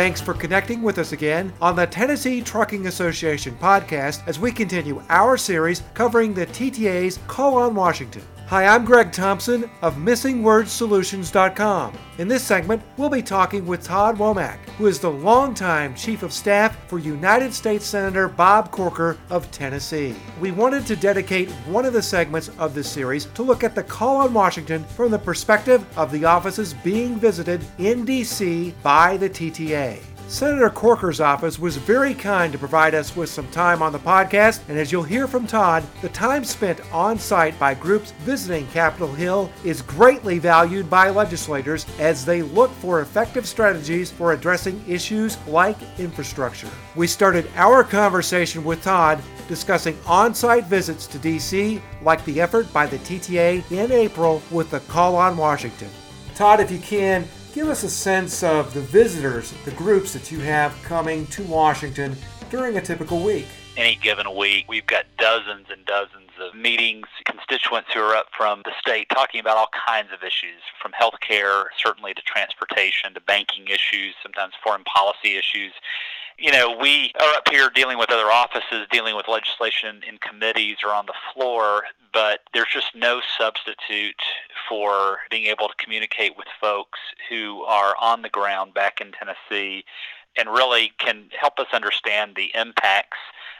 Thanks for connecting with us again on the Tennessee Trucking Association podcast as we continue our series covering the TTA's Call on Washington. Hi, I'm Greg Thompson of MissingWordsSolutions.com. In this segment, we'll be talking with Todd Womack, who is the longtime Chief of Staff for United States Senator Bob Corker of Tennessee. We wanted to dedicate one of the segments of this series to look at the call on Washington from the perspective of the offices being visited in D.C. by the TTA. Senator Corker's office was very kind to provide us with some time on the podcast, and as you'll hear from Todd, the time spent on site by groups visiting Capitol Hill is greatly valued by legislators as they look for effective strategies for addressing issues like infrastructure. We started our conversation with Todd discussing on site visits to D.C., like the effort by the TTA in April with the Call on Washington. Todd, if you can, Give us a sense of the visitors, the groups that you have coming to Washington during a typical week. Any given week, we've got dozens and dozens of meetings, constituents who are up from the state talking about all kinds of issues, from healthcare, certainly to transportation, to banking issues, sometimes foreign policy issues you know, we are up here dealing with other offices, dealing with legislation in committees or on the floor, but there's just no substitute for being able to communicate with folks who are on the ground back in Tennessee and really can help us understand the impacts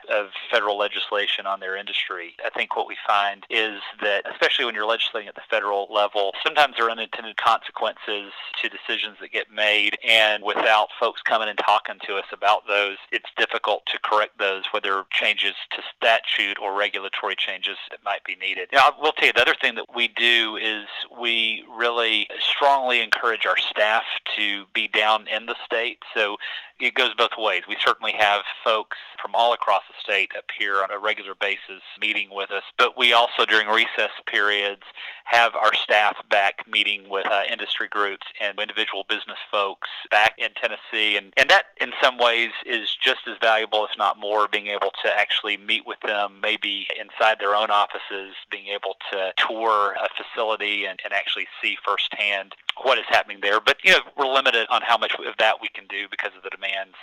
of federal legislation on their industry. I think what we find is that, especially when you're legislating at the federal level, sometimes there are unintended consequences to decisions that get made, and without folks coming and talking to us about those, it's difficult to correct those, whether changes to statute or regulatory changes that might be needed. Now, I will tell you the other thing that we do is we really strongly encourage our staff to be down in the state. So it goes both ways. We certainly have folks from all across the state here on a regular basis meeting with us, but we also during recess periods have our staff back meeting with uh, industry groups and individual business folks back in Tennessee. And, and that, in some ways, is just as valuable, if not more, being able to actually meet with them, maybe inside their own offices, being able to tour a facility and, and actually see firsthand what is happening there. But, you know, we're limited on how much of that we can do because of the demands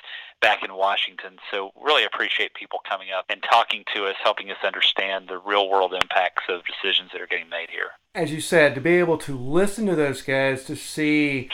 back in Washington. So, really appreciate people coming up and talking to us, helping us understand the real world impacts of decisions that are getting made here as you said, to be able to listen to those guys, to see,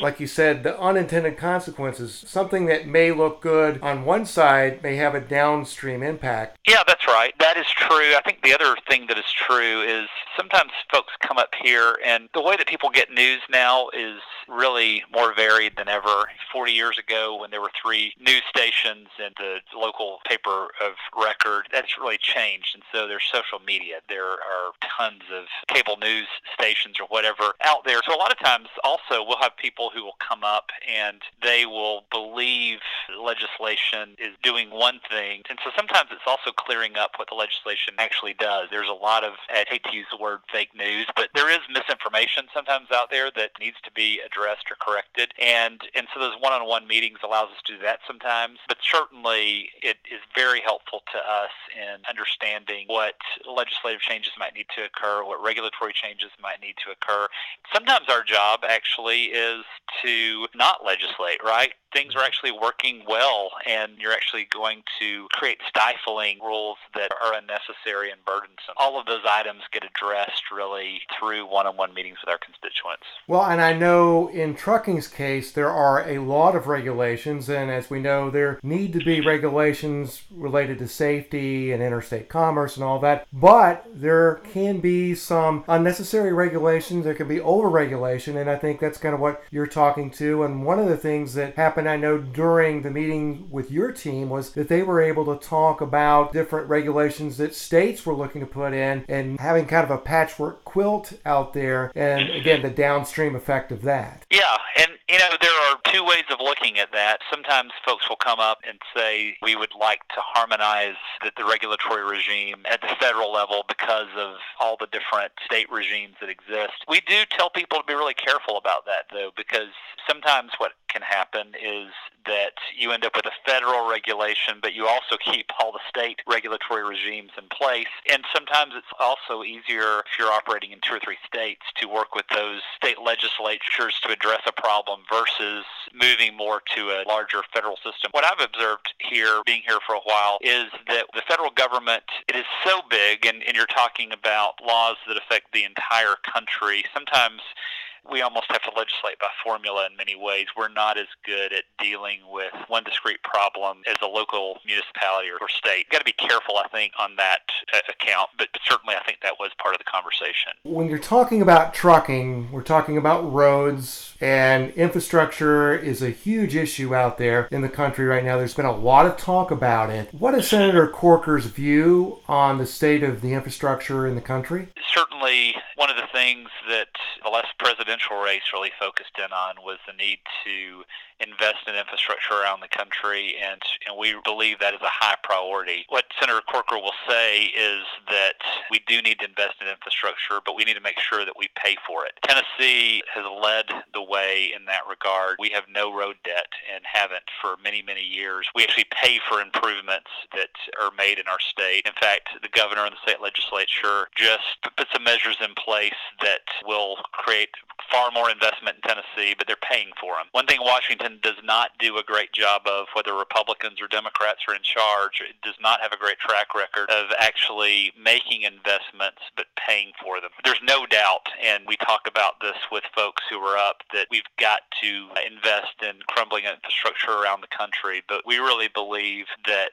like you said, the unintended consequences, something that may look good on one side may have a downstream impact. Yeah, that's right. That is true. I think the other thing that is true is sometimes folks come up here, and the way that people get news now is really more varied than ever. 40 years ago, when there were three news stations and the local paper of record, that's really changed. And so there's social media. There are tons of cable news stations or whatever out there. So a lot of times also we'll have people who will come up and they will believe legislation is doing one thing. And so sometimes it's also clearing up what the legislation actually does. There's a lot of, I hate to use the word fake news, but there is misinformation sometimes out there that needs to be addressed addressed or corrected. And and so those one-on-one meetings allows us to do that sometimes. But certainly it is very helpful to us in understanding what legislative changes might need to occur, what regulatory changes might need to occur. Sometimes our job actually is to not legislate, right? Things are actually working well and you're actually going to create stifling rules that are unnecessary and burdensome. All of those items get addressed really through one-on-one meetings with our constituents. Well, and I know in trucking's case, there are a lot of regulations, and as we know, there need to be regulations related to safety and interstate commerce and all that. But there can be some unnecessary regulations. There can be overregulation, and I think that's kind of what you're talking to. And one of the things that happened, I know, during the meeting with your team was that they were able to talk about different regulations that states were looking to put in and having kind of a patchwork quilt out there, and again, the downstream effect of that that. Yeah, and you know there are two ways of looking at that. Sometimes folks will come up and say we would like to harmonize the, the regulatory regime at the federal level because of all the different state regimes that exist. We do tell people to be really careful about that though, because sometimes what can happen is that you end up with a federal regulation, but you also keep all the state regulatory regimes in place. And sometimes it's also easier if you're operating in two or three states to work with those state legislatures to address a problem Um, versus moving more to a larger federal system. What I've observed here, being here for a while, is that the federal government, it is so big, and, and you're talking about laws that affect the entire country. Sometimes we almost have to legislate by formula in many ways. We're not as good at dealing with one discrete problem as a local municipality or state. Got to be careful, I think, on that uh, account, but, but certainly I think that was part of the conversation. When you're talking about trucking, we're talking about roads, and infrastructure is a huge issue out there in the country right now. There's been a lot of talk about it. What is Senator Corker's view on the state of the infrastructure in the country? Certainly, one of the things that the last presidential race really focused in on was the need to invest in infrastructure around the country, and, and we believe that is a high priority. What Senator Corker will say is that we do need to invest in infrastructure, but we need to make sure that we pay for it. Tennessee has led the way in that regard. We have no road debt and haven't for many, many years. We actually pay for improvements that are made in our state. In fact, the governor and the state legislature just put some measures in place that will create far more investment in Tennessee, but they're paying for them. One thing Washington does not do a great job of, whether Republicans or Democrats are in charge, it does not have a great track record of actually making investments but paying for them. There's no doubt, and we talk about this with folks who are up, that we've got to invest in crumbling infrastructure around the country, but we really believe that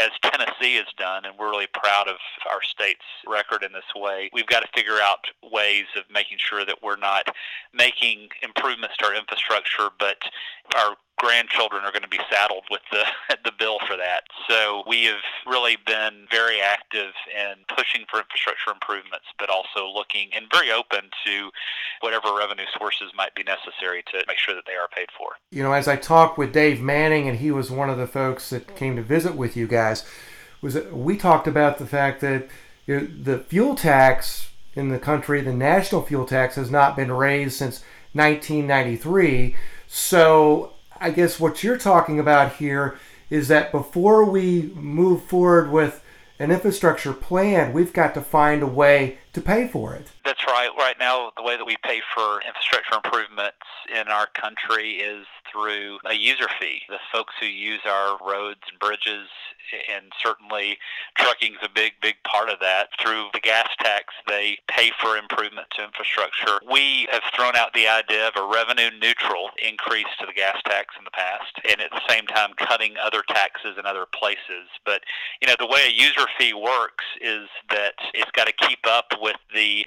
as Tennessee has done, and we're really proud of our state's record in this way, we've got to figure out ways of making sure that we're not making improvements to our infrastructure, but our grandchildren are going to be saddled with the the bill for that. So we have really been very active in pushing for infrastructure improvements, but also looking and very open to whatever revenue sources might be necessary to make sure that they are paid for. You know, as I talked with Dave Manning, and he was one of the folks that came to visit with you guys, was that we talked about the fact that you know, the fuel tax in the country, the national fuel tax has not been raised since 1993. So I guess what you're talking about here is that before we move forward with an infrastructure plan, we've got to find a way to pay for it. That's right. Right now, the way that we pay for infrastructure improvements in our country is through a user fee. The folks who use our roads and bridges, and certainly trucking is a big, big part of that. Through the gas tax, they pay for improvement to infrastructure. We have thrown out the idea of a revenue neutral increase to the gas tax in the past, and at the same time cutting other taxes in other places. But, you know, the way a user fee works is that it's got to keep up with the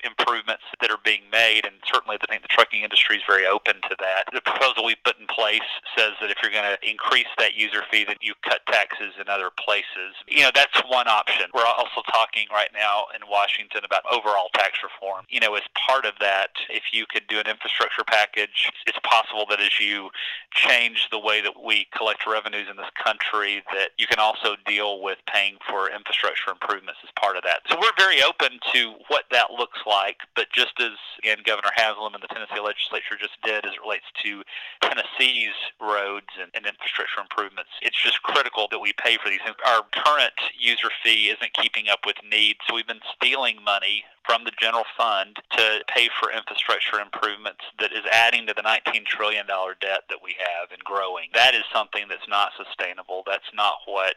that are being made, and certainly I think the trucking industry is very open to that. The proposal we put in place says that if you're going to increase that user fee, that you cut taxes in other places. You know, that's one option. We're also talking right now in Washington about overall tax reform. You know, as part of that, if you could do an infrastructure package, it's possible that as you change the way that we collect revenues in this country, that you can also deal with paying for infrastructure improvements as part of that. So we're very open to what that looks like, but just as, again, Governor Haslam and the Tennessee legislature just did as it relates to Tennessee's roads and, and infrastructure improvements. It's just critical that we pay for these things. Our current user fee isn't keeping up with needs, so we've been stealing money from the general fund to pay for infrastructure improvements that is adding to the $19 trillion debt that we have and growing. That is something that's not sustainable. That's not what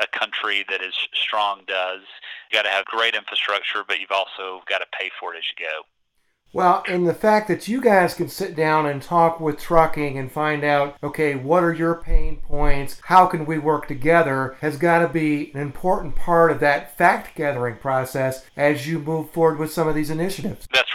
a country that is strong does. You got to have great infrastructure, but you've also got to pay for it as you go. Well, and the fact that you guys can sit down and talk with trucking and find out, okay, what are your pain points? How can we work together? has got to be an important part of that fact gathering process as you move forward with some of these initiatives. That's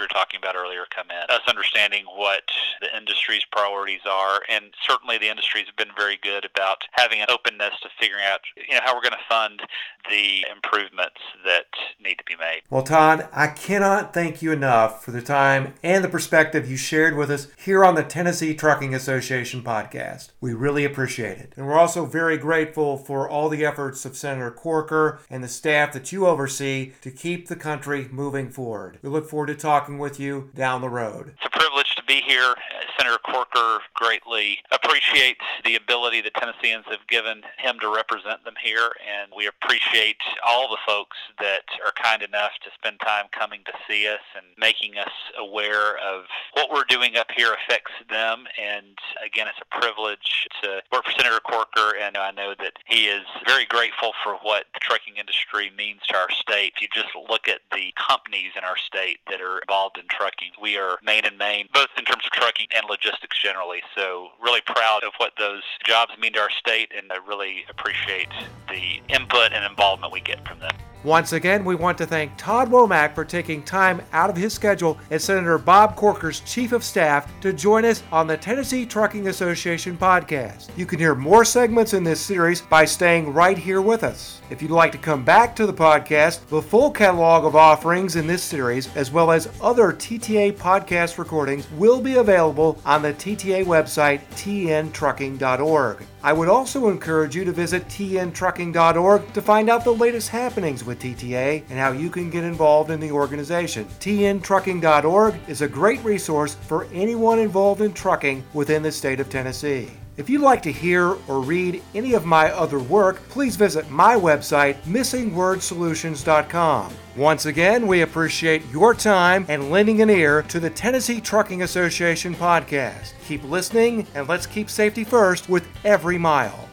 we were talking about earlier come in. Us understanding what the industry's priorities are. And certainly the industry's been very good about having an openness to figuring out, you know, how we're going to fund the improvements that need to be made. Well, Todd, I cannot cannot thank you enough for the time and the perspective you shared with us here on the Tennessee Trucking Association podcast. We really appreciate it. And we're also very grateful for all the efforts of Senator Corker and the staff that you oversee to keep the country moving forward. We look forward to talking with you down the road. It's a privilege to be here. Senator Corker greatly appreciates the ability the Tennesseans have given him to represent them here, and we appreciate all the folks that are kind enough to spend time coming to see us and making us aware of we're doing up here affects them. And again, it's a privilege to work for Senator Corker, and I know that he is very grateful for what the trucking industry means to our state. If you just look at the companies in our state that are involved in trucking, we are main and main, both in terms of trucking and logistics generally. So, really proud of what those jobs mean to our state, and I really appreciate the input and involvement we get from them. Once again, we want to thank Todd Womack for taking time out of his schedule as Senator Bob Corker's Chief of Staff to join us on the Tennessee Trucking Association podcast. You can hear more segments in this series by staying right here with us. If you'd like to come back to the podcast, the full catalog of offerings in this series, as well as other TTA podcast recordings, will be available on the TTA website, tntrucking.org. I would also encourage you to visit tntrucking.org to find out the latest happenings with TTA and how you can get involved in the organization. tntrucking.org is a great resource for anyone involved in trucking within the state of Tennessee. If you'd like to hear or read any of my other work, please visit my website, missingwordsolutions.com. Once again, we appreciate your time and lending an ear to the Tennessee Trucking Association podcast. Keep listening and let's keep safety first with every mile.